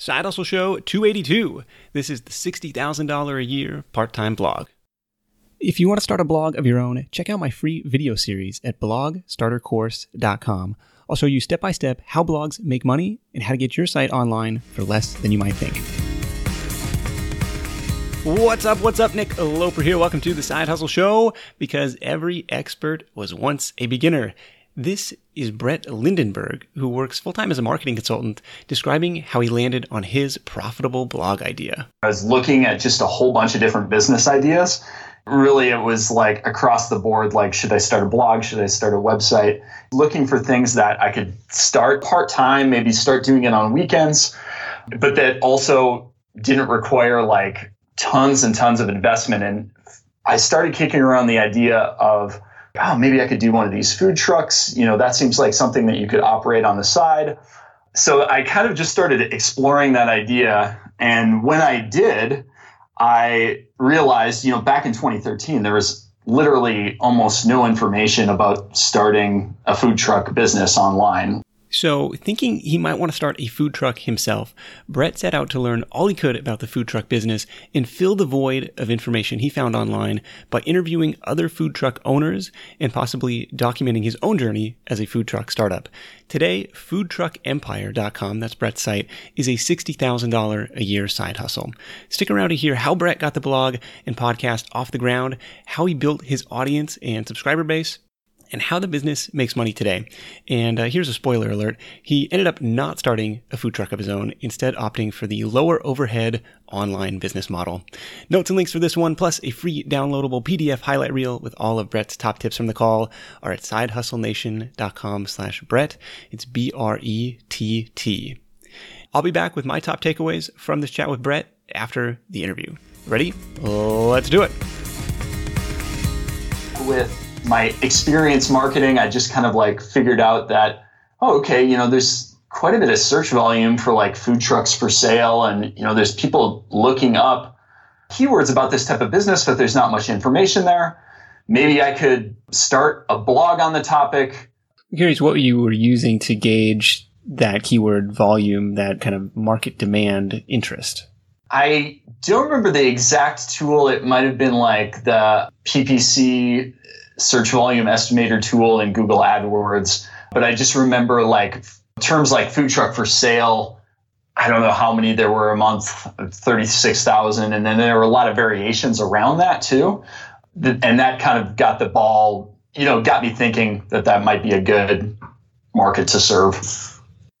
Side Hustle Show 282. This is the $60,000 a year part time blog. If you want to start a blog of your own, check out my free video series at blogstartercourse.com. I'll show you step by step how blogs make money and how to get your site online for less than you might think. What's up? What's up? Nick Loper here. Welcome to the Side Hustle Show because every expert was once a beginner. This is Brett Lindenberg, who works full time as a marketing consultant, describing how he landed on his profitable blog idea. I was looking at just a whole bunch of different business ideas. Really, it was like across the board like, should I start a blog? Should I start a website? Looking for things that I could start part time, maybe start doing it on weekends, but that also didn't require like tons and tons of investment. And I started kicking around the idea of, oh, maybe I could do one of these food trucks. You know, that seems like something that you could operate on the side. So I kind of just started exploring that idea. And when I did, I realized, you know, back in 2013, there was literally almost no information about starting a food truck business online. So, thinking he might want to start a food truck himself, Brett set out to learn all he could about the food truck business and fill the void of information he found online by interviewing other food truck owners and possibly documenting his own journey as a food truck startup. Today, foodtruckempire.com, that's Brett's site, is a $60,000 a year side hustle. Stick around to hear how Brett got the blog and podcast off the ground, how he built his audience and subscriber base, and how the business makes money today. And uh, here's a spoiler alert. He ended up not starting a food truck of his own, instead opting for the lower overhead online business model. Notes and links for this one, plus a free downloadable PDF highlight reel with all of Brett's top tips from the call are at sidehustlenation.com slash Brett. It's B-R-E-T-T. I'll be back with my top takeaways from this chat with Brett after the interview. Ready? Let's do it. With my experience marketing, I just kind of like figured out that, oh, okay, you know, there's quite a bit of search volume for like food trucks for sale. And, you know, there's people looking up keywords about this type of business, but there's not much information there. Maybe I could start a blog on the topic. I'm curious what you were using to gauge that keyword volume, that kind of market demand interest. I don't remember the exact tool. It might have been like the PPC search volume estimator tool in Google AdWords. But I just remember like terms like food truck for sale. I don't know how many there were a month, 36,000. And then there were a lot of variations around that too. And that kind of got the ball, you know, got me thinking that that might be a good market to serve.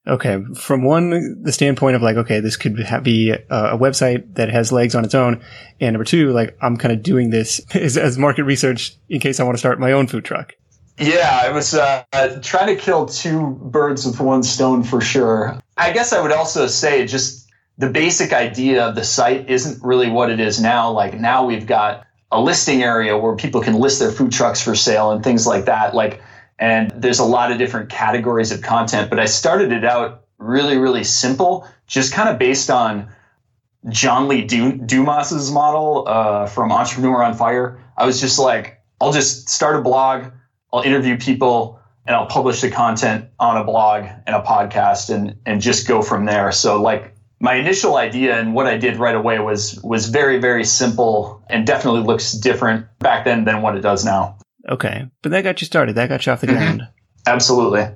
Okay, from one the standpoint of like, okay, this could be a, a, website that has legs on its own, and number two, like I'm kind of doing this as, as, market research in case I want to start my own food truck. Yeah, I was uh, trying to kill two birds with one stone for sure. I guess I would also say just the basic idea of the site isn't really what it is now. Like now we've got a listing area where people can list their food trucks for sale and things like that. Like and there's a lot of different categories of content, but I started it out really, really simple, just kind of based on John Lee Dumas's model uh, from Entrepreneur on Fire. I was just like, I'll just start a blog, I'll interview people, and I'll publish the content on a blog and a podcast, and and just go from there. So like my initial idea and what I did right away was was very very simple and definitely looks different back then than what it does now. Okay. But that got you started. That got you off the mm-hmm. ground. Absolutely.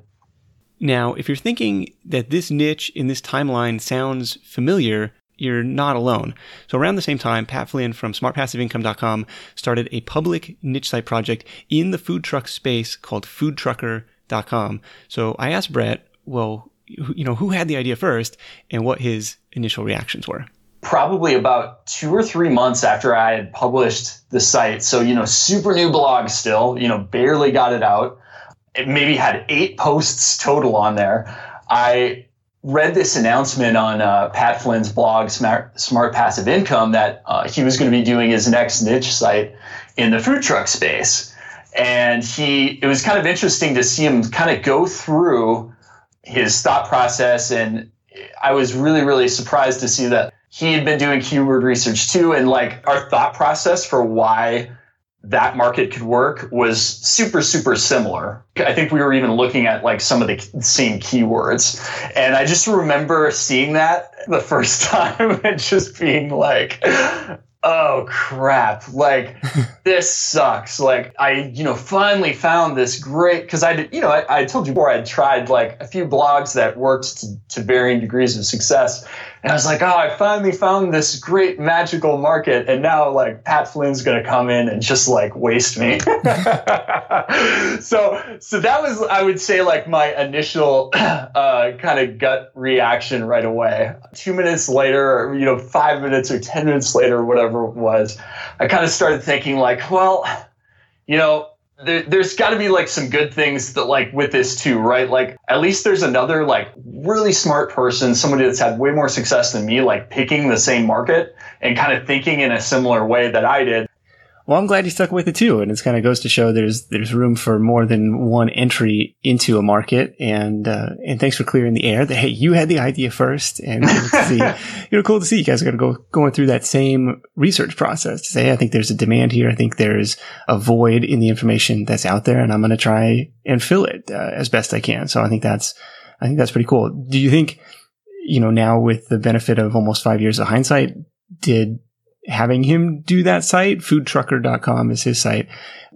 Now, if you're thinking that this niche in this timeline sounds familiar, you're not alone. So around the same time, Pat Flynn from smartpassiveincome.com started a public niche site project in the food truck space called foodtrucker.com. So I asked Brett, well, you know, who had the idea first and what his initial reactions were probably about two or three months after I had published the site. So, you know, super new blog still, you know, barely got it out. It maybe had eight posts total on there. I read this announcement on uh, Pat Flynn's blog, Smart, Smart Passive Income, that uh, he was going to be doing his next niche site in the food truck space. And he, it was kind of interesting to see him kind of go through his thought process. And I was really, really surprised to see that he had been doing keyword research too and like our thought process for why that market could work was super, super similar. I think we were even looking at like some of the same keywords. And I just remember seeing that the first time and just being like, oh crap like this sucks like i you know finally found this great because i did you know I, I, told you before i'd tried like a few blogs that worked to, to varying degrees of success and I was like, oh, I finally found this great magical market. And now like Pat Flynn's going to come in and just like waste me. so, so that was, I would say like my initial uh, kind of gut reaction right away. Two minutes later, you know, five minutes or 10 minutes later, whatever it was, I kind of started thinking like, well, you know, there, has got to be like some good things that like with this too, right? Like at least there's another like really smart person, somebody that's had way more success than me, like picking the same market and kind of thinking in a similar way that I did. Well, I'm glad you stuck with it too, and it kind of goes to show there's there's room for more than one entry into a market. And uh, and thanks for clearing the air that hey, you had the idea first, and see, you know, cool to see you guys are going to go going through that same research process to say, hey, I think there's a demand here. I think there's a void in the information that's out there, and I'm going to try and fill it uh, as best I can. So I think that's I think that's pretty cool. Do you think, you know, now with the benefit of almost five years of hindsight, did having him do that site, foodtrucker.com is his site.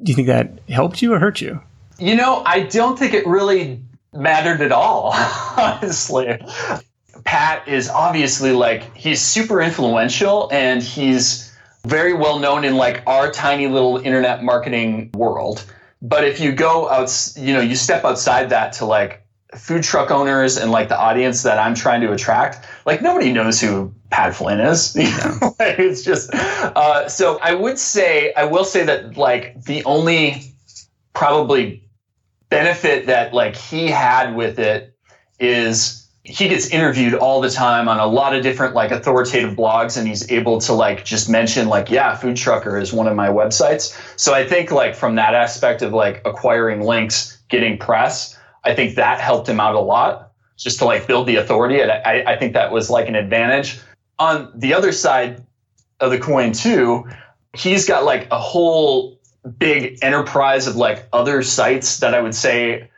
Do you think that helped you or hurt you? You know, I don't think it really mattered at all, honestly. Pat is obviously like, he's super influential and he's very well known in like our tiny little internet marketing world. But if you go out, you know, you step outside that to like food truck owners and like the audience that I'm trying to attract, like nobody knows who Pat Flynn is. it's just uh, so I would say I will say that like the only probably benefit that like he had with it is he gets interviewed all the time on a lot of different like authoritative blogs and he's able to like just mention like yeah food trucker is one of my websites so i think like from that aspect of like acquiring links getting press I think that helped him out a lot just to like build the authority. And I, I think that was like an advantage. On the other side of the coin, too, he's got like a whole big enterprise of like other sites that I would say,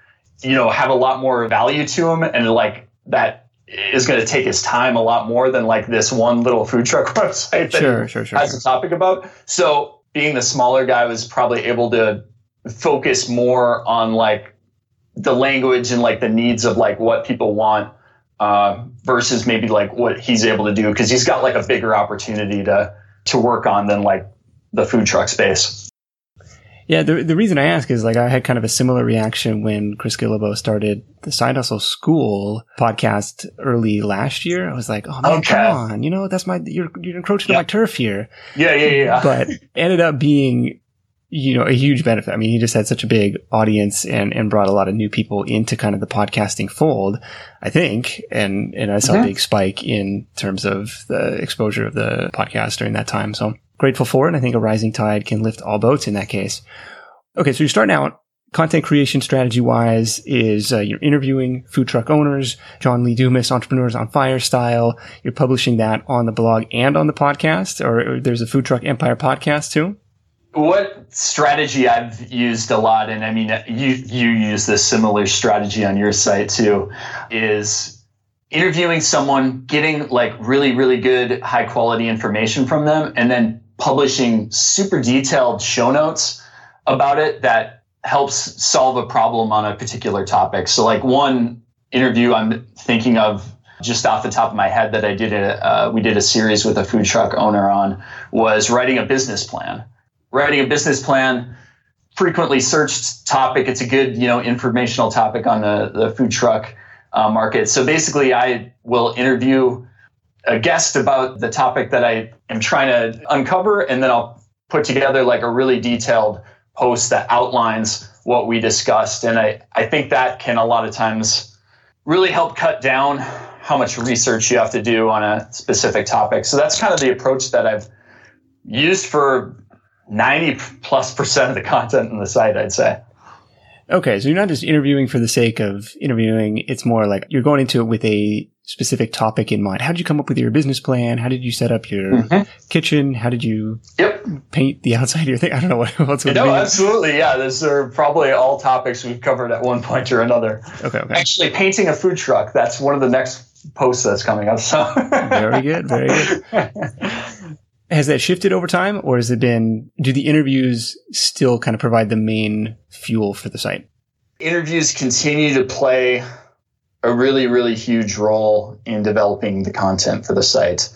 you know, have a lot more value to him and like that is going to take his time a lot more than like this one little food truck website that sure, sure, sure, has a topic about. So being the smaller guy was probably able to focus more on like the language and like the needs of like what people want uh, versus maybe like what he's able to do because he's got like a bigger opportunity to to work on than like the food truck space. Yeah, the the reason I ask is like I had kind of a similar reaction when Chris Guillebeau started the Side Hustle School podcast early last year. I was like, oh man, okay. come on, you know that's my you're you're encroaching yep. on my turf here. Yeah, yeah, yeah. But ended up being you know, a huge benefit. I mean, he just had such a big audience and, and brought a lot of new people into kind of the podcasting fold, I think. And, and I saw mm-hmm. a big spike in terms of the exposure of the podcast during that time. So grateful for it. And I think a rising tide can lift all boats in that case. Okay. So you're starting out content creation strategy wise is uh, you're interviewing food truck owners, John Lee Dumas, entrepreneurs on fire style. You're publishing that on the blog and on the podcast, or, or there's a food truck empire podcast too what strategy I've used a lot, and I mean, you you use this similar strategy on your site too, is interviewing someone, getting like really really good high quality information from them, and then publishing super detailed show notes about it that helps solve a problem on a particular topic. So, like one interview I'm thinking of just off the top of my head that I did a uh, we did a series with a food truck owner on was writing a business plan writing a business plan, frequently searched topic. It's a good, you know, informational topic on the, the food truck uh, market. So basically, I will interview a guest about the topic that I am trying to uncover, and then I'll put together like a really detailed post that outlines what we discussed. And I, I think that can a lot of times really help cut down how much research you have to do on a specific topic. So that's kind of the approach that I've used for 90 plus percent of the content on the site, I'd say. Okay, so you're not just interviewing for the sake of interviewing. It's more like you're going into it with a specific topic in mind? How did you come up with your business plan? How did you set up your mm-hmm. kitchen? How did you yep. paint the outside of your thing? I don't know what, going No, absolutely. Yeah. Those are probably all topics we've covered at one point or another. Okay, okay. Actually, painting a food truck, that's one of the next posts that's coming up. So very good. Very good. Has that shifted over time or has it been, do the interviews still kind of provide the main fuel for the site? Interviews continue to play a really, really huge role in developing the content for the site.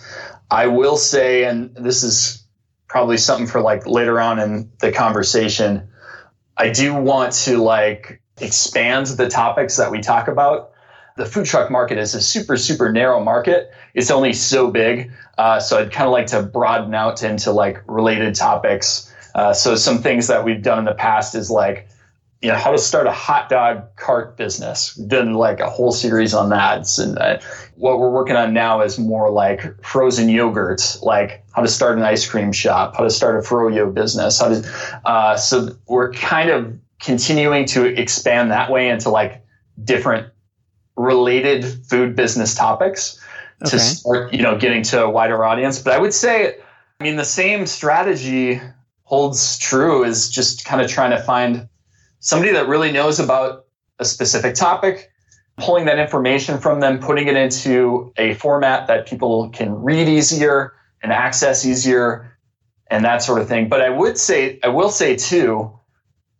I will say, and this is probably something for like later on in the conversation, I do want to like expand the topics that we talk about. The food truck market is a super, super narrow market. It's only so big. Uh, so I'd kind of like to broaden out into like related topics. Uh, so some things that we've done in the past is like you know, how to start a hot dog cart business. We've done like a whole series on that. And uh, what we're working on now is more like frozen yogurts, like how to start an ice cream shop, how to start a froyo business. How to, uh, so we're kind of continuing to expand that way into like different related food business topics okay. to start, you know, getting to a wider audience. But I would say, I mean, the same strategy holds true is just kind of trying to find somebody that really knows about a specific topic, pulling that information from them, putting it into a format that people can read easier and access easier and that sort of thing. But I would say, I will say too,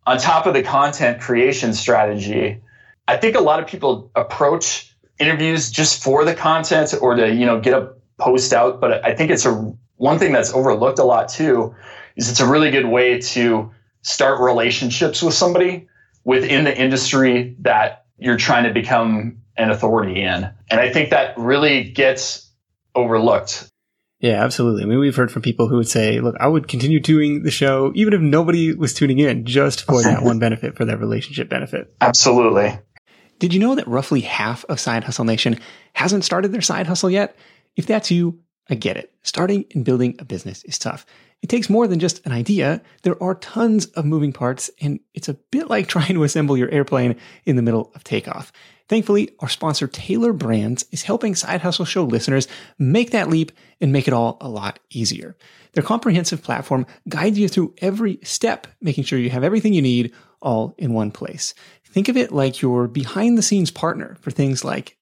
on top of the content creation strategy, I think a lot of people approach interviews just for the content or to, you know, get a post out. But I think it's a one thing that's overlooked a lot too, is it's a really good way to start relationships with somebody within the industry that you're trying to become an authority in. And I think that really gets overlooked. Yeah, absolutely. I mean, we've heard from people who would say, look, I would continue doing the show even if nobody was tuning in just for that one benefit, for that relationship benefit. Absolutely. Did you know that roughly half of Side Hustle Nation hasn't started their side hustle yet? If that's you, I get it. Starting and building a business is tough. It takes more than just an idea. There are tons of moving parts, and it's a bit like trying to assemble your airplane in the middle of takeoff. Thankfully, our sponsor Tailor Brands is helping Side Hustle Show listeners make that leap and make it all a lot easier. Their comprehensive platform guides you through every step, making sure you have everything you need all in one place. Think of it like your behind the scenes partner for things like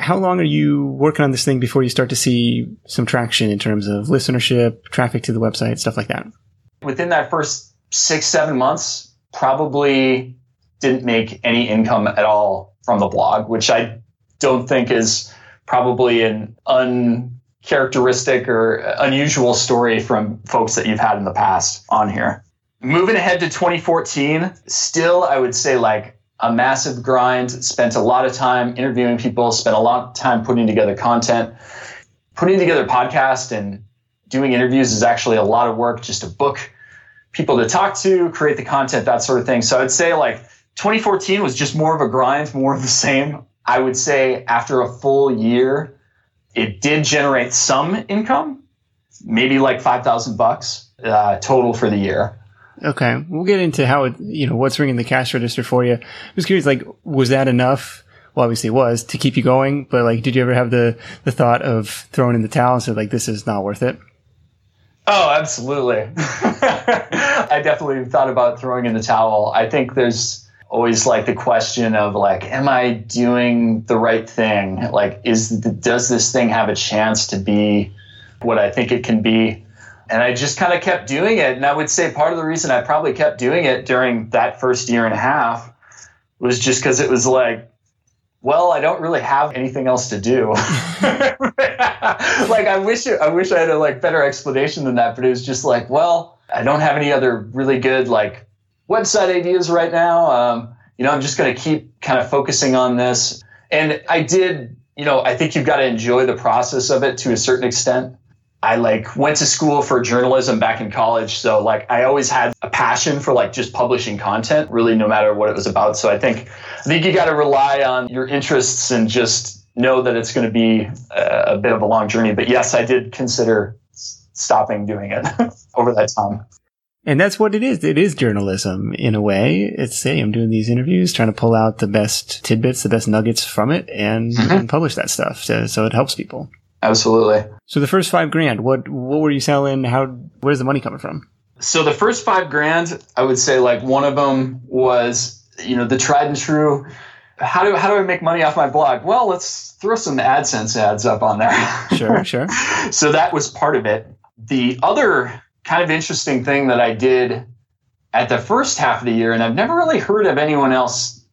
How long are you working on this thing before you start to see some traction in terms of listenership, traffic to the website, stuff like that? Within that first six, seven months, probably didn't make any income at all from the blog, which I don't think is probably an uncharacteristic or unusual story from folks that you've had in the past on here. Moving ahead to 2014, still, I would say like a massive grind, spent a lot of time interviewing people, spent a lot of time putting together content. Putting together podcast and doing interviews is actually a lot of work just to book people to talk to, create the content, that sort of thing. So I'd say like 2014 was just more of a grind, more of the same. I would say after a full year, it did generate some income, maybe like 5,000 bucks uh, total for the year. Okay. We'll get into how it, you know, what's ringing the cash register for you. I was curious, like, was that enough? Well, obviously it was to keep you going, but like, did you ever have the, the thought of throwing in the towel and said, like, this is not worth it? Oh, absolutely. I definitely thought about throwing in the towel. I think there's always like the question of like, am I doing the right thing? Like, is does this thing have a chance to be what I think it can be? And I just kind of kept doing it. And I would say part of the reason I probably kept doing it during that first year and a half was just because it was like, well, I don't really have anything else to do. like I wish I wish I had a like better explanation than that, but it was just like, well, I don't have any other really good like website ideas right now. Um, you know, I'm just going to keep kind of focusing on this. And I did, you know, I think you've got to enjoy the process of it to a certain extent. I like went to school for journalism back in college. So like I always had a passion for like just publishing content, really no matter what it was about. So I think I think you got to rely on your interests and just know that it's going to be a, a bit of a long journey. But yes, I did consider stopping doing it over that time. And that's what it is. It is journalism in a way. It's say I'm doing these interviews, trying to pull out the best tidbits, the best nuggets from it, and, mm-hmm. and publish that stuff so, so it helps people. Absolutely. So the first five grand, what what were you selling? How where's the money coming from? So the first five grand, I would say like one of them was you know the tried and true. How do how do I make money off my blog? Well, let's throw some AdSense ads up on there. Sure, sure. so that was part of it. The other kind of interesting thing that I did at the first half of the year, and I've never really heard of anyone else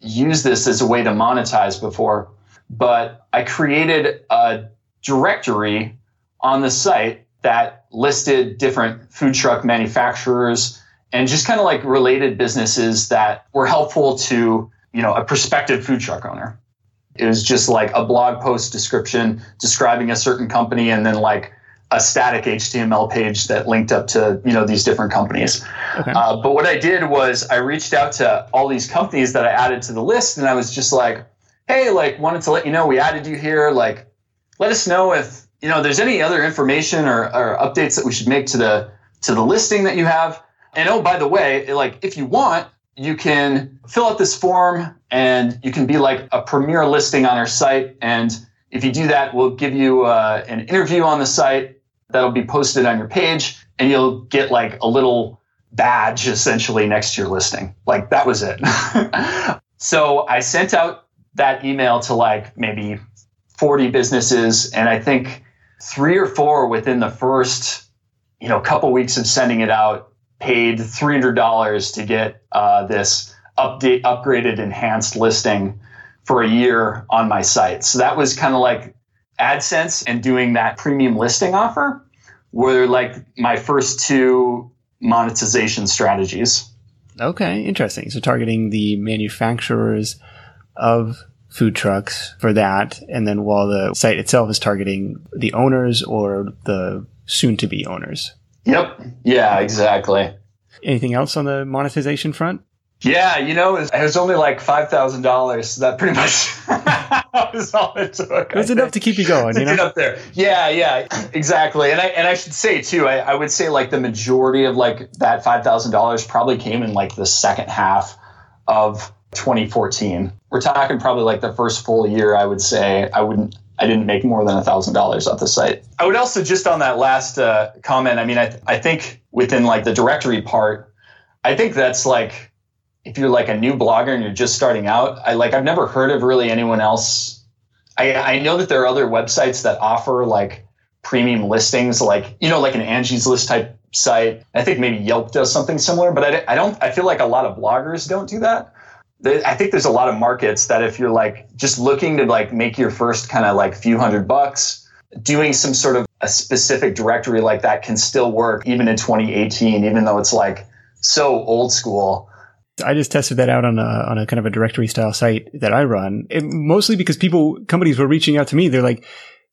use this as a way to monetize before, but I created a directory on the site that listed different food truck manufacturers and just kind of like related businesses that were helpful to, you know, a prospective food truck owner. It was just like a blog post description describing a certain company and then like a static HTML page that linked up to you know these different companies. Okay. Uh, but what I did was I reached out to all these companies that I added to the list, and I was just like, "Hey, like, wanted to let you know we added you here. Like, let us know if you know there's any other information or, or updates that we should make to the to the listing that you have. And oh, by the way, like if you want, you can fill out this form and you can be like a premier listing on our site. And if you do that, we'll give you uh, an interview on the site that'll be posted on your page and you'll get like a little badge essentially next to your listing. Like that was it. so I sent out that email to like maybe 40 businesses and I think three or four within the first, you know, couple weeks of sending it out paid $300 to get uh, this update, upgraded, enhanced listing for a year on my site. So that was kind of like AdSense and doing that premium listing offer were like my first two monetization strategies. Okay, interesting. So targeting the manufacturers of food trucks for that, and then while the site itself is targeting the owners or the soon to be owners. Yep. Yeah, exactly. Anything else on the monetization front? Yeah, you know, it was only like five thousand dollars. So that pretty much was all it took. It was enough to keep you going, you know. Get up there, yeah, yeah, exactly. And I and I should say too, I, I would say like the majority of like that five thousand dollars probably came in like the second half of 2014. We're talking probably like the first full year. I would say I wouldn't. I didn't make more than a thousand dollars off the site. I would also just on that last uh, comment. I mean, I th- I think within like the directory part, I think that's like if you're like a new blogger and you're just starting out, I like I've never heard of really anyone else. I, I know that there are other websites that offer like premium listings, like you know, like an Angie's List type site. I think maybe Yelp does something similar, but I, I don't. I feel like a lot of bloggers don't do that. I think there's a lot of markets that if you're like just looking to like make your first kind of like few hundred bucks, doing some sort of a specific directory like that can still work even in 2018, even though it's like so old school I just tested that out on a on a kind of a directory style site that I run, it, mostly because people companies were reaching out to me. They're like,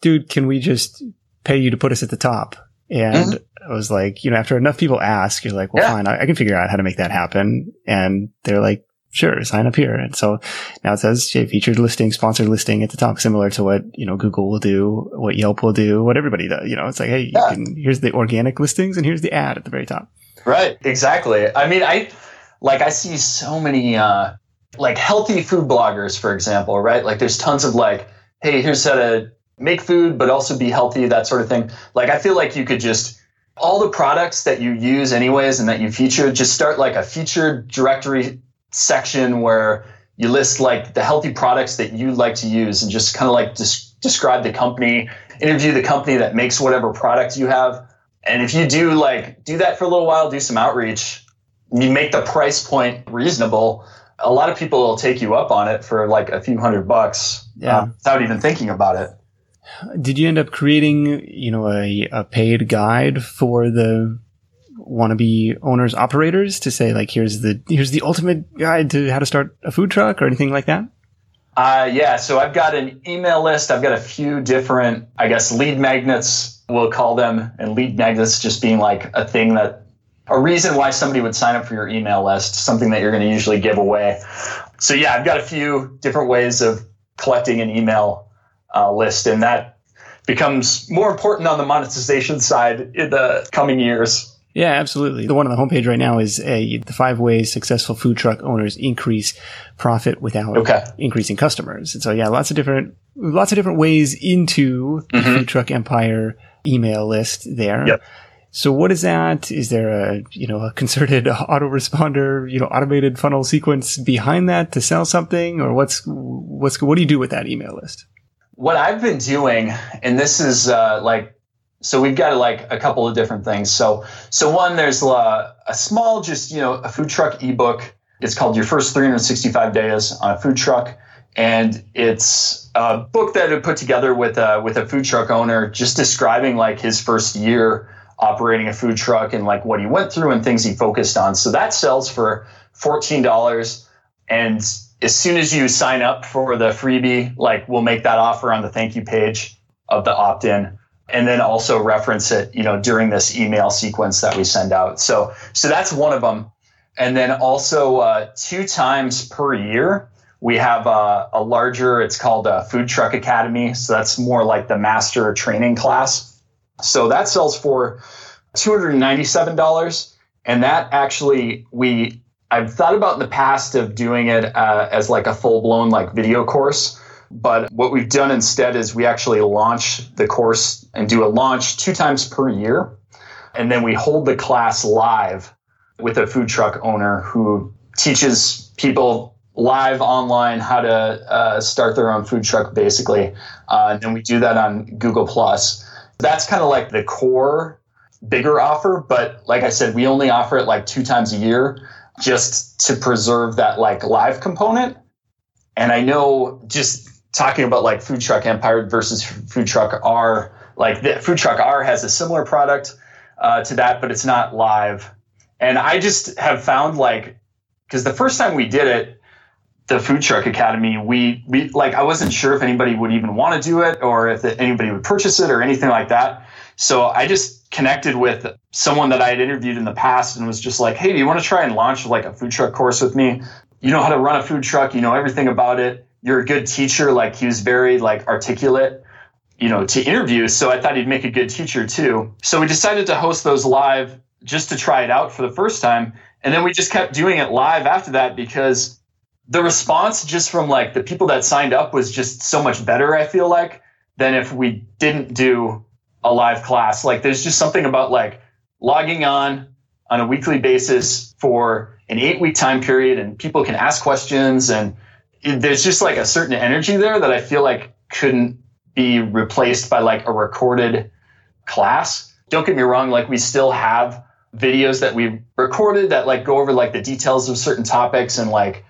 "Dude, can we just pay you to put us at the top?" And mm-hmm. I was like, you know, after enough people ask, you're like, well, yeah. fine, I, I, can figure out how to make that happen. And they're like, sure, sign up here. And so now it says hey, featured listing, sponsored listing at the top, similar to what, you know, Google will do, what Yelp will do, what everybody does. You know, it's like, hey, yeah. can, here's the organic listings and here's the ad at the very top. Right. Exactly. I mean, I, like, I see so many, uh, like healthy food bloggers, for example, right? Like there's tons of like, hey, here's how to make food, but also be healthy, that sort of thing. Like, I feel like you could just, all the products that you use anyways and that you feature, just start like a featured directory section where you list like the healthy products that you like to use and just kind of like des- describe the company, interview the company that makes whatever product you have. And if you do like do that for a little while, do some outreach, you make the price point reasonable. A lot of people will take you up on it for like a few hundred bucks yeah. uh, without even thinking about it. Did you end up creating, you know, a, a paid guide for the wannabe owners operators to say like here's the here's the ultimate guide to how to start a food truck or anything like that? Uh, yeah, so I've got an email list. I've got a few different, I guess, lead magnets, we'll call them, and lead magnets just being like a thing that, a reason why somebody would sign up for your email list, something that you're going to usually give away. So yeah, I've got a few different ways of collecting an email uh, list, and that becomes more important on the monetization side in the coming years. Yeah, absolutely. The one on the homepage right now is a, the five ways successful food truck owners increase profit without okay. increasing customers. And so, yeah, lots of different, lots of different ways into mm-hmm. the food truck empire email list there. Yep. So what is that? Is there a, you know, a concerted autoresponder, you know, automated funnel sequence behind that to sell something or what's, what's, what do you do with that email list? What I've been doing, and this is uh, like so we've got like a couple of different things. So so one there's a, a small just you know a food truck ebook. It's called Your First 365 Days on a Food Truck, and it's a book that I put together with a, with a food truck owner, just describing like his first year operating a food truck and like what he went through and things he focused on. So that sells for fourteen dollars, and as soon as you sign up for the freebie, like we'll make that offer on the thank you page of the opt-in and then also reference it, you know, during this email sequence that we send out. So, so that's one of them. And then also uh, two times per year, we have a, a larger, it's called a Food Truck Academy. So that's more like the master training class. So that sells for $297. And that actually, we, I've thought about in the past of doing it uh, as like a full blown like video course. But what we've done instead is we actually launch the course and do a launch two times per year. And then we hold the class live with a food truck owner who teaches people live online how to uh, start their own food truck basically. Uh, and then we do that on Google Plus. That's kind of like the core bigger offer. But like I said, we only offer it like two times a year just to preserve that like live component. And I know just talking about like food truck empire versus food trucker like the food trucker has a similar product uh, to that but it's not live. And i just have found like because the first time we did it the food truck academy we we like i wasn't sure if anybody would even want to do it or if anybody would purchase it or anything like that. So i just connected with someone that i had interviewed in the past and was just like hey do you want to try and launch like a food truck course with me? You know how to run a food truck you know everything about it you're a good teacher. Like he was very like articulate, you know, to interview. So I thought he'd make a good teacher too. So we decided to host those live just to try it out for the first time. And then we just kept doing it live after that because the response just from like the people that signed up was just so much better, I feel like, than if we didn't do a live class. Like there's just something about like logging on on a weekly basis for an eight week time period and people can ask questions and there's just like a certain energy there that I feel like couldn't be replaced by like a recorded class. Don't get me wrong, like we still have videos that we recorded that like go over like the details of certain topics and like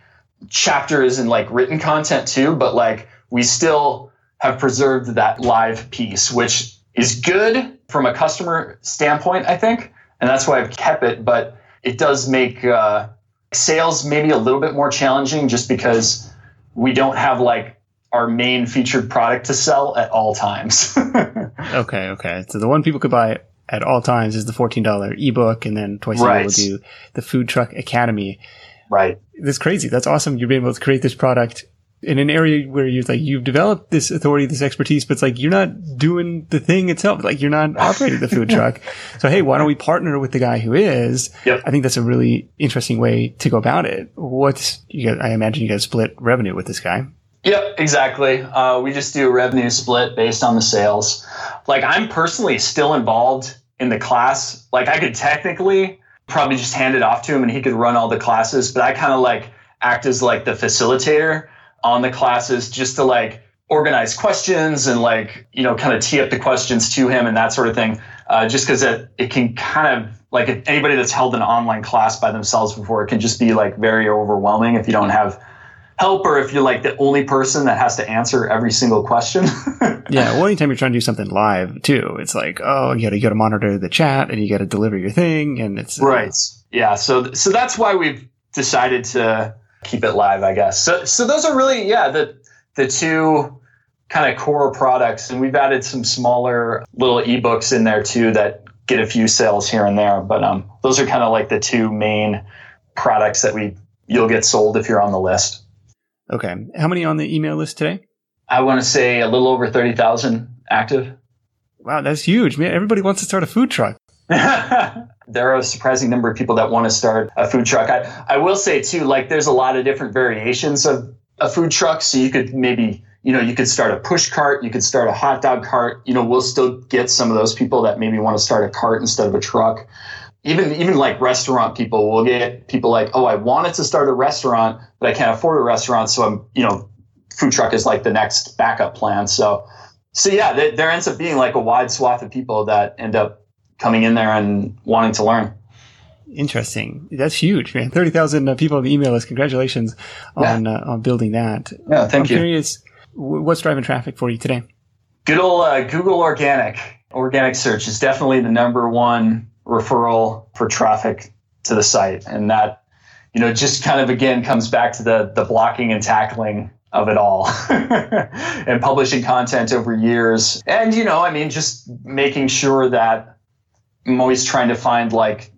chapters and like written content too, but like we still have preserved that live piece, which is good from a customer standpoint, I think. And that's why I've kept it, but it does make uh, Sales maybe a little bit more challenging just because we don't have like our main featured product to sell at all times. okay, okay. So the one people could buy at all times is the $14 ebook and then twice a year we'll do the Food Truck Academy. Right. That's crazy. That's awesome. You've been able to create this product in an area where you're like you've developed this authority, this expertise, but it's like you're not doing the thing itself. Like you're not operating the food truck. So hey, why don't we partner with the guy who is? Yep. I think that's a really interesting way to go about it. What's you guys, I imagine you guys split revenue with this guy. Yep, exactly. Uh, we just do a revenue split based on the sales. Like I'm personally still involved in the class. Like I could technically probably just hand it off to him and he could run all the classes, but I kind of like act as like the facilitator on the classes just to like organize questions and like you know kind of tee up the questions to him and that sort of thing uh, just because it, it can kind of like anybody that's held an online class by themselves before it can just be like very overwhelming if you don't have help or if you're like the only person that has to answer every single question. Yeah well anytime you're trying to do something live too it's like oh you gotta you gotta monitor the chat and you gotta deliver your thing and it's right. Yeah so so that's why we've decided to keep it live, I guess. So, so those are really, yeah, the, the two kind of core products. And we've added some smaller little ebooks in there too that get a few sales here and there. But um, those are kind of like the two main products that we you'll get sold if you're on the list. Okay. How many on the email list today? I want to say a little over 30,000 active. Wow, that's huge. Man, everybody wants to start a food truck. there are a surprising number of people that want to start a food truck. I, I will say too, like there's a lot of different variations of a food truck. So you could maybe, you know, you could start a push cart, you could start a hot dog cart. You know, we'll still get some of those people that maybe want to start a cart instead of a truck. Even even like restaurant people will get people like, oh, I wanted to start a restaurant, but I can't afford a restaurant, so I'm, you know, food truck is like the next backup plan. So, so yeah, there ends up being like a wide swath of people that end up coming in there and wanting to learn. Interesting. That's huge, man. Thirty thousand uh, people on the email list. Congratulations on uh, on building that. Yeah, thank I'm you. Curious, what's driving traffic for you today? Good old uh, Google Organic. Organic search is definitely the number one referral for traffic to the site, and that you know just kind of again comes back to the the blocking and tackling of it all and publishing content over years and you know i mean just making sure that I'm always trying to find like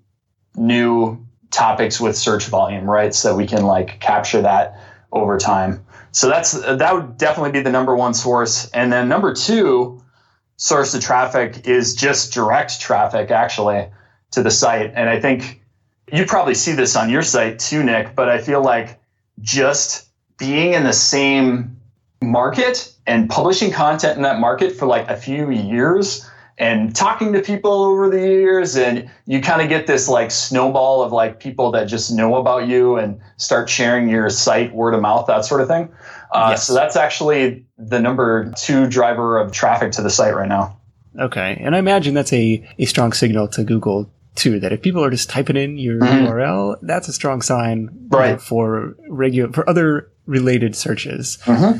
new topics with search volume, right? So we can like capture that over time. So that's that would definitely be the number one source. And then number two source of traffic is just direct traffic actually to the site. And I think you probably see this on your site too, Nick, but I feel like just being in the same market and publishing content in that market for like a few years and talking to people over the years and you kind of get this like snowball of like people that just know about you and start sharing your site word of mouth that sort of thing uh, yes. so that's actually the number two driver of traffic to the site right now okay and i imagine that's a, a strong signal to google too that if people are just typing in your mm-hmm. url that's a strong sign right. for regular for other related searches mm-hmm.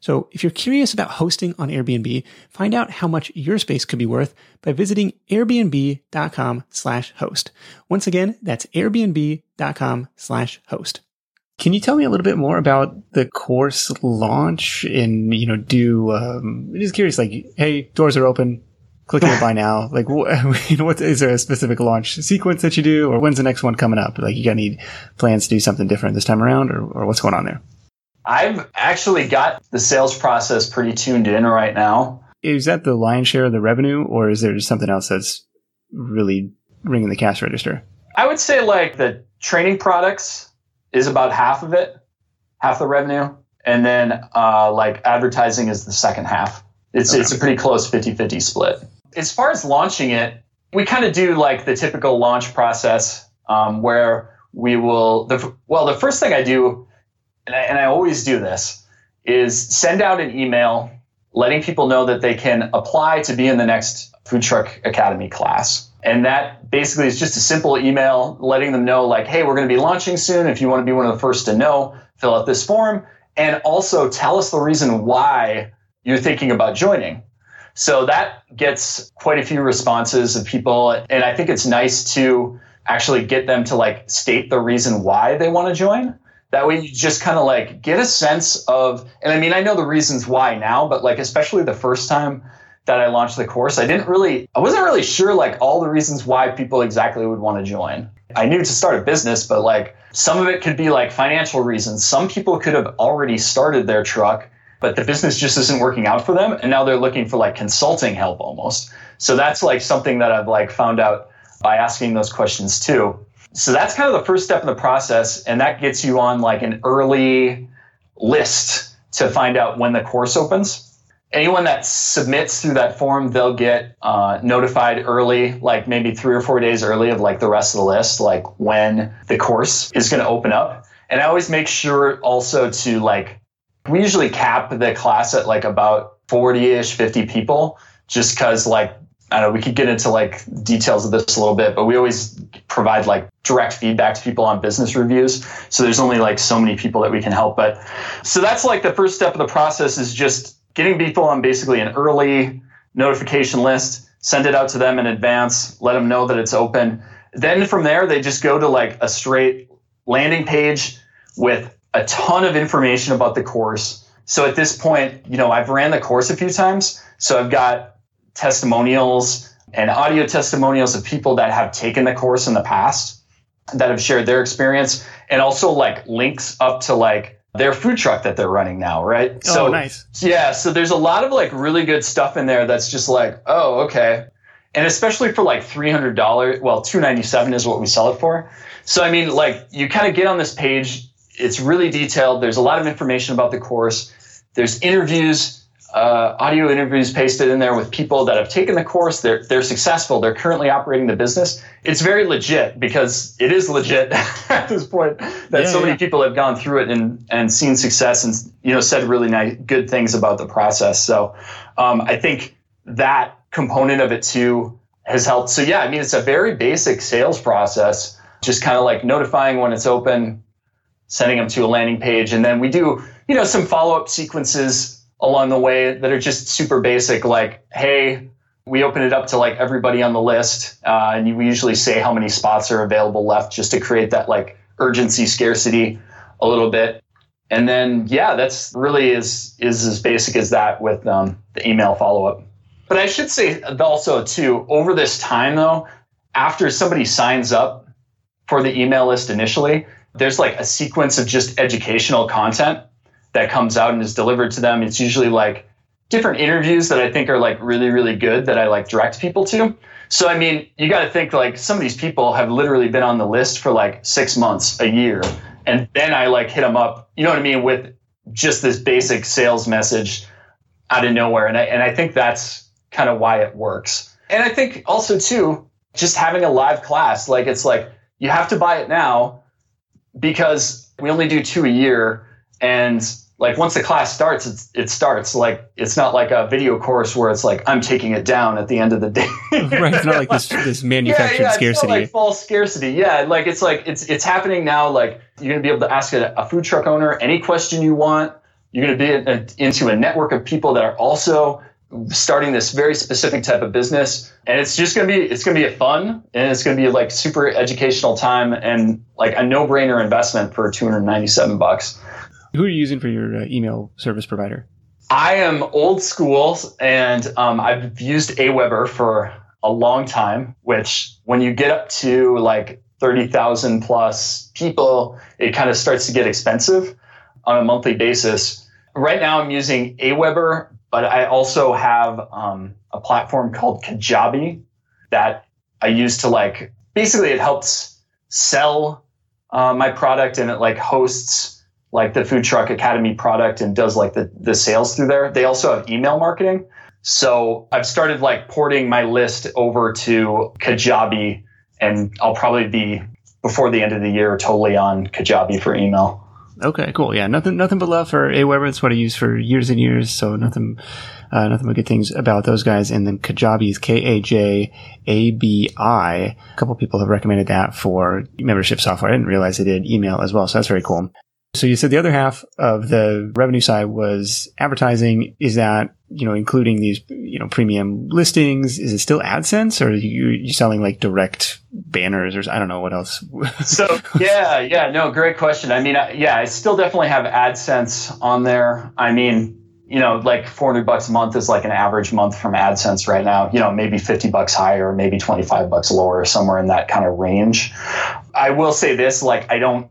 So if you're curious about hosting on Airbnb, find out how much your space could be worth by visiting airbnb.com slash host. Once again, that's airbnb.com slash host. Can you tell me a little bit more about the course launch and, you know, do, um, I'm just curious, like, hey, doors are open, click here buy now. Like, what, what is there a specific launch sequence that you do or when's the next one coming up? Like, you got any plans to do something different this time around or, or what's going on there? I've actually got the sales process pretty tuned in right now. is that the lion's share of the revenue, or is there just something else that's really ringing the cash register? I would say like the training products is about half of it, half the revenue. And then uh, like advertising is the second half. It's, okay. it's a pretty close 50 50 split. As far as launching it, we kind of do like the typical launch process um, where we will, the, well, the first thing I do, and I, and I always do this, is send out an email letting people know that they can apply to be in the next Food Truck Academy class. And that basically is just a simple email letting them know, like, hey, we're going to be launching soon. If you want to be one of the first to know, fill out this form. And also tell us the reason why you're thinking about joining. So that gets quite a few responses of people. And I think it's nice to actually get them to like state the reason why they want to join. That way you just kind of like get a sense of, and I mean, I know the reasons why now, but like, especially the first time that I launched the course, I didn't really, I wasn't really sure like all the reasons why people exactly would want to join. I knew to start a business, but like some of it could be like financial reasons. Some people could have already started their truck, but the business just isn't working out for them. And now they're looking for like consulting help almost. So that's like something that I've like found out by asking those questions too. So that's kind of the first step in the process. And that gets you on like an early list to find out when the course opens. Anyone that submits through that form, they'll get uh, notified early, like maybe three or four days early of like the rest of the list, like when the course is going to open up. And I always make sure also to like, we usually cap the class at like about 40 ish, 50 people, just because like I don't know, we could get into like details of this a little bit, but we always provide like direct feedback to people on business reviews. So there's only like so many people that we can help. But so that's like the first step of the process is just getting people on basically an early notification list, send it out to them in advance, let them know that it's open. Then from there, they just go to like a straight landing page with a ton of information about the course. So at this point, you know, I've ran the course a few times. So I've got testimonials and audio testimonials of people that have taken the course in the past that have shared their experience and also like links up to like their food truck that they're running now, right? Oh, so nice. Yeah, so there's a lot of like really good stuff in there that's just like, oh, okay. And especially for like $300, well, 297 is what we sell it for. So I mean, like you kind of get on this page, it's really detailed. There's a lot of information about the course. There's interviews uh, audio interviews pasted in there with people that have taken the course. They're they're successful. They're currently operating the business. It's very legit because it is legit at this point that yeah, so many people have gone through it and and seen success and you know said really nice good things about the process. So um, I think that component of it too has helped. So yeah, I mean it's a very basic sales process. Just kind of like notifying when it's open, sending them to a landing page, and then we do you know some follow up sequences along the way that are just super basic, like, hey, we open it up to like everybody on the list, uh, and we usually say how many spots are available left just to create that like urgency scarcity a little bit. And then, yeah, that's really is is as basic as that with um, the email follow up. But I should say also too, over this time though, after somebody signs up for the email list initially, there's like a sequence of just educational content that comes out and is delivered to them. It's usually like different interviews that I think are like really, really good that I like direct people to. So, I mean, you got to think like some of these people have literally been on the list for like six months, a year. And then I like hit them up, you know what I mean, with just this basic sales message out of nowhere. And I, and I think that's kind of why it works. And I think also, too, just having a live class, like it's like you have to buy it now because we only do two a year. And like once the class starts, it's, it starts. Like it's not like a video course where it's like I'm taking it down at the end of the day. right. It's not like this this manufactured yeah, yeah, scarcity. like false scarcity. Yeah. Like it's like it's it's happening now. Like you're gonna be able to ask a, a food truck owner any question you want. You're gonna be a, into a network of people that are also starting this very specific type of business and it's just going to be it's going to be a fun and it's going to be like super educational time and like a no-brainer investment for 297 bucks who are you using for your uh, email service provider? I am old school and um, I've used Aweber for a long time, which when you get up to like 30,000 plus people, it kind of starts to get expensive on a monthly basis. Right now I'm using Aweber, but I also have um, a platform called Kajabi that I use to like basically it helps sell uh, my product and it like hosts like the Food Truck Academy product and does like the, the sales through there. They also have email marketing. So I've started like porting my list over to Kajabi and I'll probably be before the end of the year totally on Kajabi for email. Okay, cool. Yeah, nothing, nothing but love for Aweber. It's what I use for years and years. So nothing, uh, nothing but good things about those guys. And then Kajabi is K A J A B I. A couple people have recommended that for membership software. I didn't realize they did email as well. So that's very cool. So you said the other half of the revenue side was advertising. Is that, you know, including these, you know, premium listings? Is it still AdSense or are you, you selling like direct banners or I don't know what else? so yeah, yeah, no, great question. I mean, yeah, I still definitely have AdSense on there. I mean, you know, like 400 bucks a month is like an average month from AdSense right now. You know, maybe 50 bucks higher, maybe 25 bucks lower, somewhere in that kind of range. I will say this, like, I don't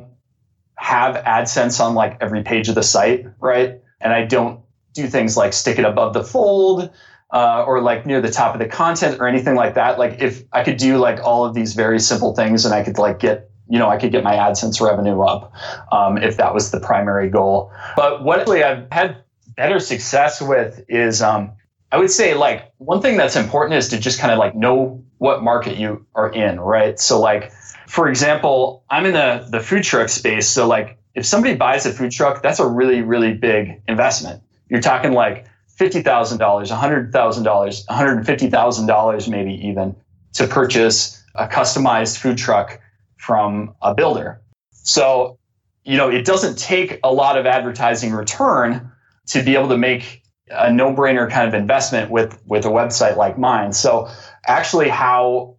have AdSense on like every page of the site, right? And I don't do things like stick it above the fold uh, or like near the top of the content or anything like that. Like if I could do like all of these very simple things and I could like get you know, I could get my AdSense revenue up um, if that was the primary goal. But what I've had better success with is, um, I would say like one thing that's important is to just kind of like know what market you are in, right? So like for example, I'm in the, the food truck space. So like if somebody buys a food truck, that's a really, really big investment. You're talking like $50,000, $100,000, $150,000 maybe even to purchase a customized food truck from a builder. So, you know, it doesn't take a lot of advertising return to be able to make a no-brainer kind of investment with with a website like mine. So, actually how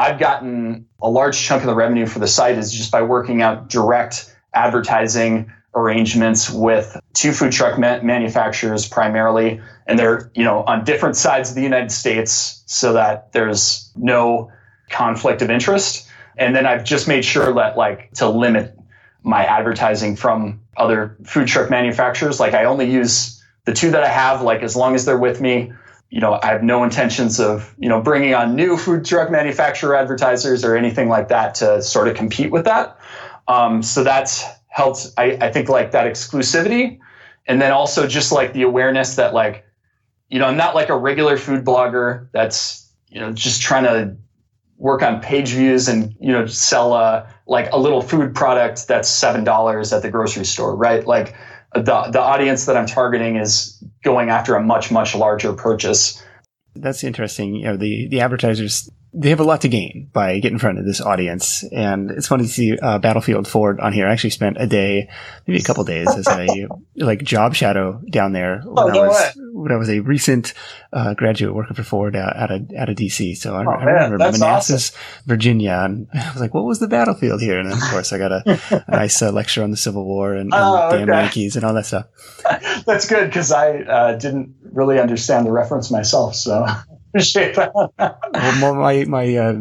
I've gotten a large chunk of the revenue for the site is just by working out direct advertising arrangements with two food truck ma- manufacturers primarily. And they're you know on different sides of the united states so that there's no conflict of interest. And then i've just made sure that like to limit my advertising from other food truck manufacturers. Like i only use the two that i have like as long as they're with me you know, I have no intentions of, you know, bringing on new food truck manufacturer advertisers or anything like that to sort of compete with that. Um, so that's helped, I, I think, like that exclusivity. And then also just like the awareness that, like, you know, I'm not like a regular food blogger that's, you know, just trying to work on page views and, you know, sell a, like a little food product that's $7 at the grocery store, right? Like, the, the audience that I'm targeting is going after a much, much larger purchase. That's interesting. You know, the, the advertisers they have a lot to gain by getting in front of this audience. And it's funny to see uh, Battlefield Ford on here. I actually spent a day, maybe a couple days as a like job shadow down there when, oh, I was, when I was a recent uh, graduate working for Ford out, out of out of DC. So I, oh, I remember man, Manassas, awesome. Virginia, and I was like, "What was the battlefield here?" And then of course I got a, a nice uh, lecture on the Civil War and, and oh, damn. Yankees and all that stuff. That's good because I uh, didn't really understand the reference myself. So well, my my uh,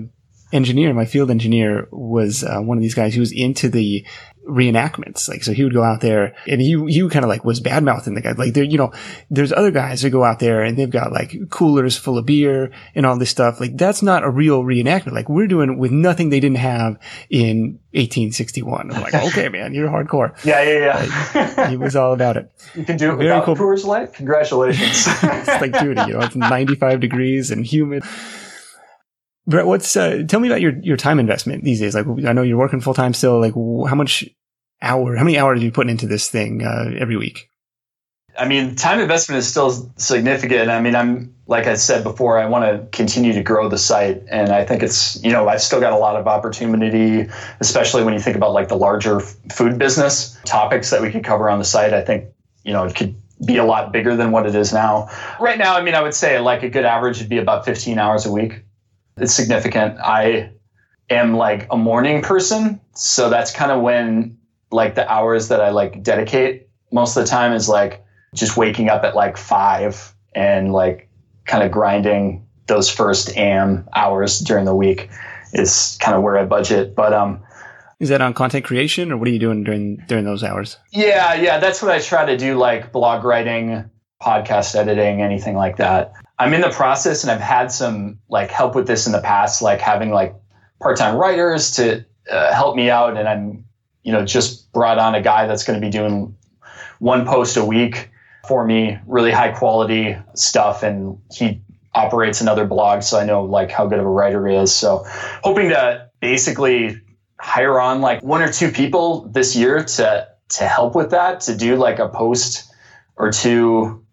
engineer, my field engineer, was uh, one of these guys who was into the reenactments. Like, so he would go out there and he, he kind of like was bad mouthing the guy. Like there, you know, there's other guys who go out there and they've got like coolers full of beer and all this stuff. Like that's not a real reenactment. Like we're doing with nothing they didn't have in 1861. I'm like, okay, man, you're hardcore. Yeah, yeah, yeah. Like, he was all about it. You can do it Very without cool. Coors Light? Congratulations. it's like, dude, you know, it's 95 degrees and humid. Brett, what's uh, tell me about your your time investment these days? Like, I know you're working full time still. Like, how much hour? How many hours are you putting into this thing uh, every week? I mean, time investment is still significant. I mean, I'm like I said before, I want to continue to grow the site, and I think it's you know I've still got a lot of opportunity, especially when you think about like the larger food business topics that we could cover on the site. I think you know it could be a lot bigger than what it is now. Right now, I mean, I would say like a good average would be about 15 hours a week it's significant. I am like a morning person, so that's kind of when like the hours that I like dedicate most of the time is like just waking up at like five and like kind of grinding those first AM hours during the week is kind of where I budget. But um is that on content creation or what are you doing during during those hours? Yeah, yeah, that's what I try to do like blog writing podcast editing, anything like that. I'm in the process and I've had some like help with this in the past, like having like part-time writers to uh, help me out. And I'm, you know, just brought on a guy that's going to be doing one post a week for me, really high quality stuff. And he operates another blog. So I know like how good of a writer he is. So hoping to basically hire on like one or two people this year to, to help with that, to do like a post or two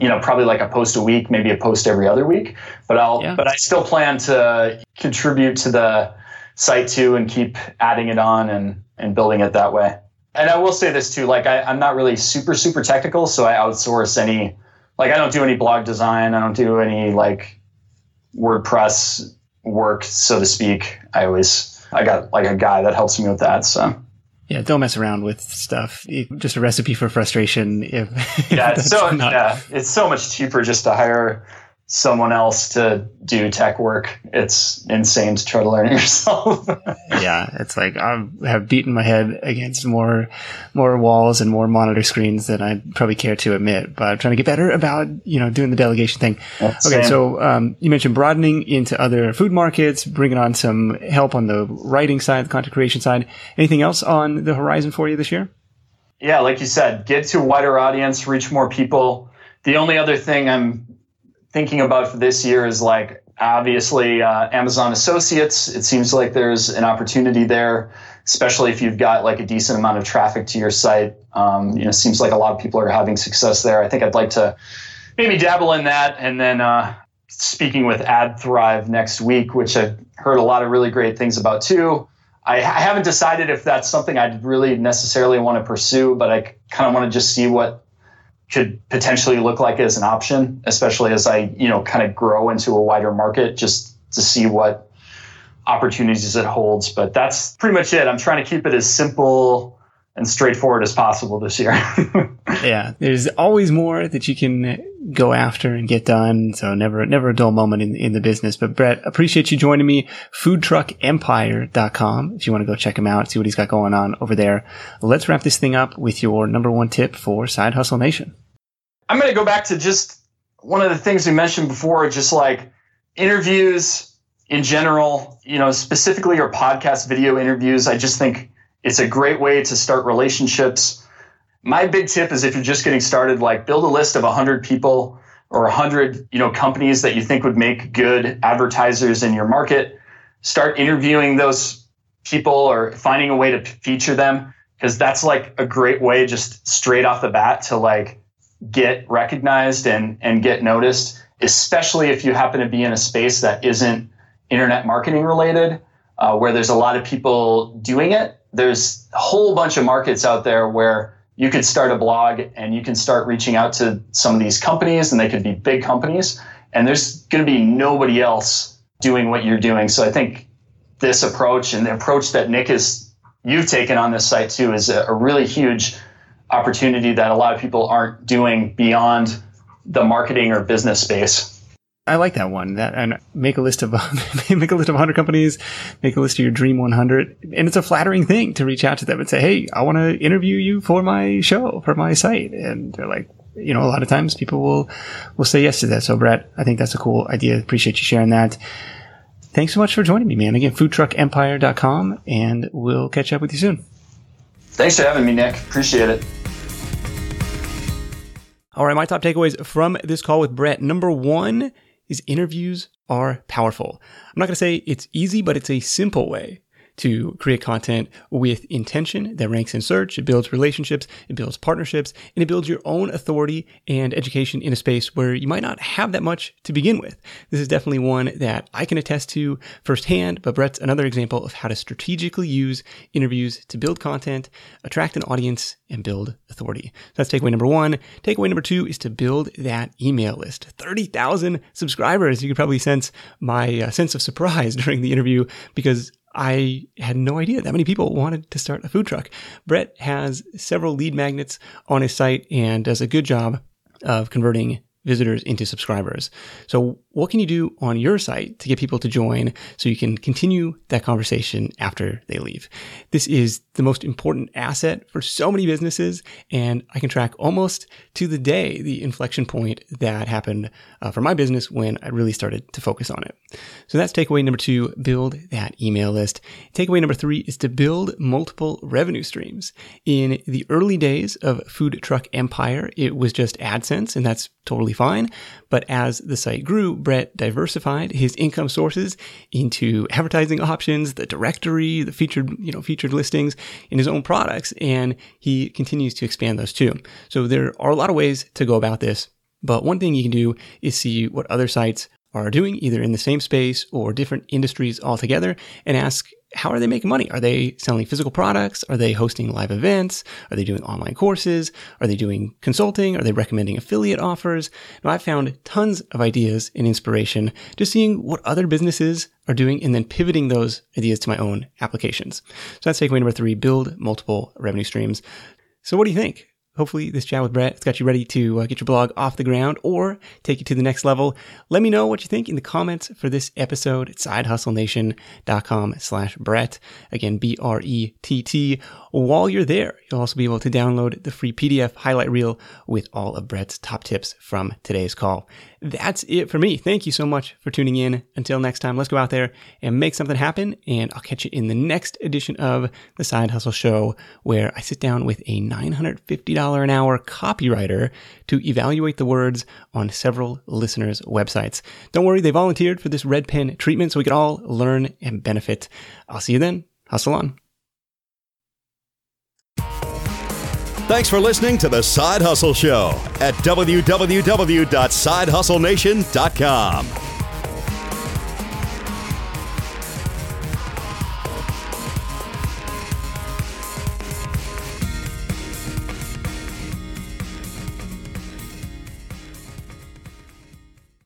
you know, probably like a post a week, maybe a post every other week. But I'll, yeah. but I still plan to contribute to the site too and keep adding it on and and building it that way. And I will say this too, like I, I'm not really super super technical, so I outsource any, like I don't do any blog design, I don't do any like WordPress work, so to speak. I always I got like a guy that helps me with that. So yeah, don't mess around with stuff. Just a recipe for frustration. If, yeah, it's so not... yeah, it's so much cheaper just to hire someone else to do tech work. It's insane to try to learn it yourself. yeah, it's like I have beaten my head against more more walls and more monitor screens than I probably care to admit. But I'm trying to get better about you know doing the delegation thing. Okay, same. so um, you mentioned broadening into other food markets, bringing on some help on the writing side, the content creation side. Anything else on the horizon for you this year? Yeah, like you said, get to a wider audience, reach more people. The only other thing I'm thinking about for this year is like obviously uh, Amazon Associates. It seems like there's an opportunity there, especially if you've got like a decent amount of traffic to your site. Um, you know, seems like a lot of people are having success there. I think I'd like to maybe dabble in that, and then uh, speaking with AdThrive next week, which I've heard a lot of really great things about too. I, I haven't decided if that's something I'd really necessarily want to pursue, but I kind of want to just see what could potentially look like as an option, especially as I, you know, kind of grow into a wider market just to see what opportunities it holds. But that's pretty much it. I'm trying to keep it as simple and straightforward as possible this year. yeah, there's always more that you can go after and get done. So never, never a dull moment in, in the business. But Brett, appreciate you joining me. Foodtruckempire.com. If you want to go check him out, see what he's got going on over there. Let's wrap this thing up with your number one tip for Side Hustle Nation. I'm going to go back to just one of the things we mentioned before, just like interviews in general, you know, specifically your podcast video interviews. I just think it's a great way to start relationships. My big tip is if you're just getting started, like build a list of 100 people or 100, you know, companies that you think would make good advertisers in your market. Start interviewing those people or finding a way to feature them because that's like a great way just straight off the bat to like get recognized and and get noticed, especially if you happen to be in a space that isn't internet marketing related, uh, where there's a lot of people doing it there's a whole bunch of markets out there where you could start a blog and you can start reaching out to some of these companies and they could be big companies. And there's going to be nobody else doing what you're doing. So i think this approach and the approach that nick is you've taken on this site too is a, a really huge opportunity that a lot of people aren't doing beyond the marketing or business space I like that one. That and make a list of make a list of 100 companies, make a list of your dream 100, and it's a flattering thing to reach out to them and say, "Hey, I want to interview you for my show, for my site." And they're like, you know, a lot of times people will will say yes to that. So, Brett, I think that's a cool idea. Appreciate you sharing that. Thanks so much for joining me, man. Again, foodtruckempire.com, and we'll catch up with you soon. Thanks for having me, Nick. Appreciate it. All right, my top takeaways from this call with Brett. Number one is interviews are powerful. I'm not going to say it's easy, but it's a simple way to create content with intention that ranks in search. It builds relationships, it builds partnerships, and it builds your own authority and education in a space where you might not have that much to begin with. This is definitely one that I can attest to firsthand, but Brett's another example of how to strategically use interviews to build content, attract an audience, and build authority. That's takeaway number one. Takeaway number two is to build that email list. 30,000 subscribers. You could probably sense my uh, sense of surprise during the interview because I had no idea that many people wanted to start a food truck. Brett has several lead magnets on his site and does a good job of converting visitors into subscribers. So what can you do on your site to get people to join so you can continue that conversation after they leave? This is the most important asset for so many businesses. And I can track almost to the day the inflection point that happened uh, for my business when I really started to focus on it. So that's takeaway number two, build that email list. Takeaway number three is to build multiple revenue streams. In the early days of Food Truck Empire, it was just AdSense and that's totally fine. But as the site grew, Brett diversified his income sources into advertising options, the directory, the featured, you know, featured listings in his own products, and he continues to expand those too. So there are a lot of ways to go about this. But one thing you can do is see what other sites are doing, either in the same space or different industries altogether, and ask how are they making money? Are they selling physical products? Are they hosting live events? Are they doing online courses? Are they doing consulting? Are they recommending affiliate offers? Now, I've found tons of ideas and inspiration just seeing what other businesses are doing and then pivoting those ideas to my own applications. So that's takeaway number three build multiple revenue streams. So, what do you think? Hopefully, this chat with Brett has got you ready to uh, get your blog off the ground or take it to the next level. Let me know what you think in the comments for this episode at sidehustlenation.com slash Brett. Again, B-R-E-T-T. While you're there, you'll also be able to download the free PDF highlight reel with all of Brett's top tips from today's call. That's it for me. Thank you so much for tuning in. Until next time, let's go out there and make something happen. And I'll catch you in the next edition of the Side Hustle Show, where I sit down with a $950 an hour copywriter to evaluate the words on several listeners' websites. Don't worry, they volunteered for this red pen treatment so we could all learn and benefit. I'll see you then. Hustle on. Thanks for listening to The Side Hustle Show at www.sidehustlenation.com.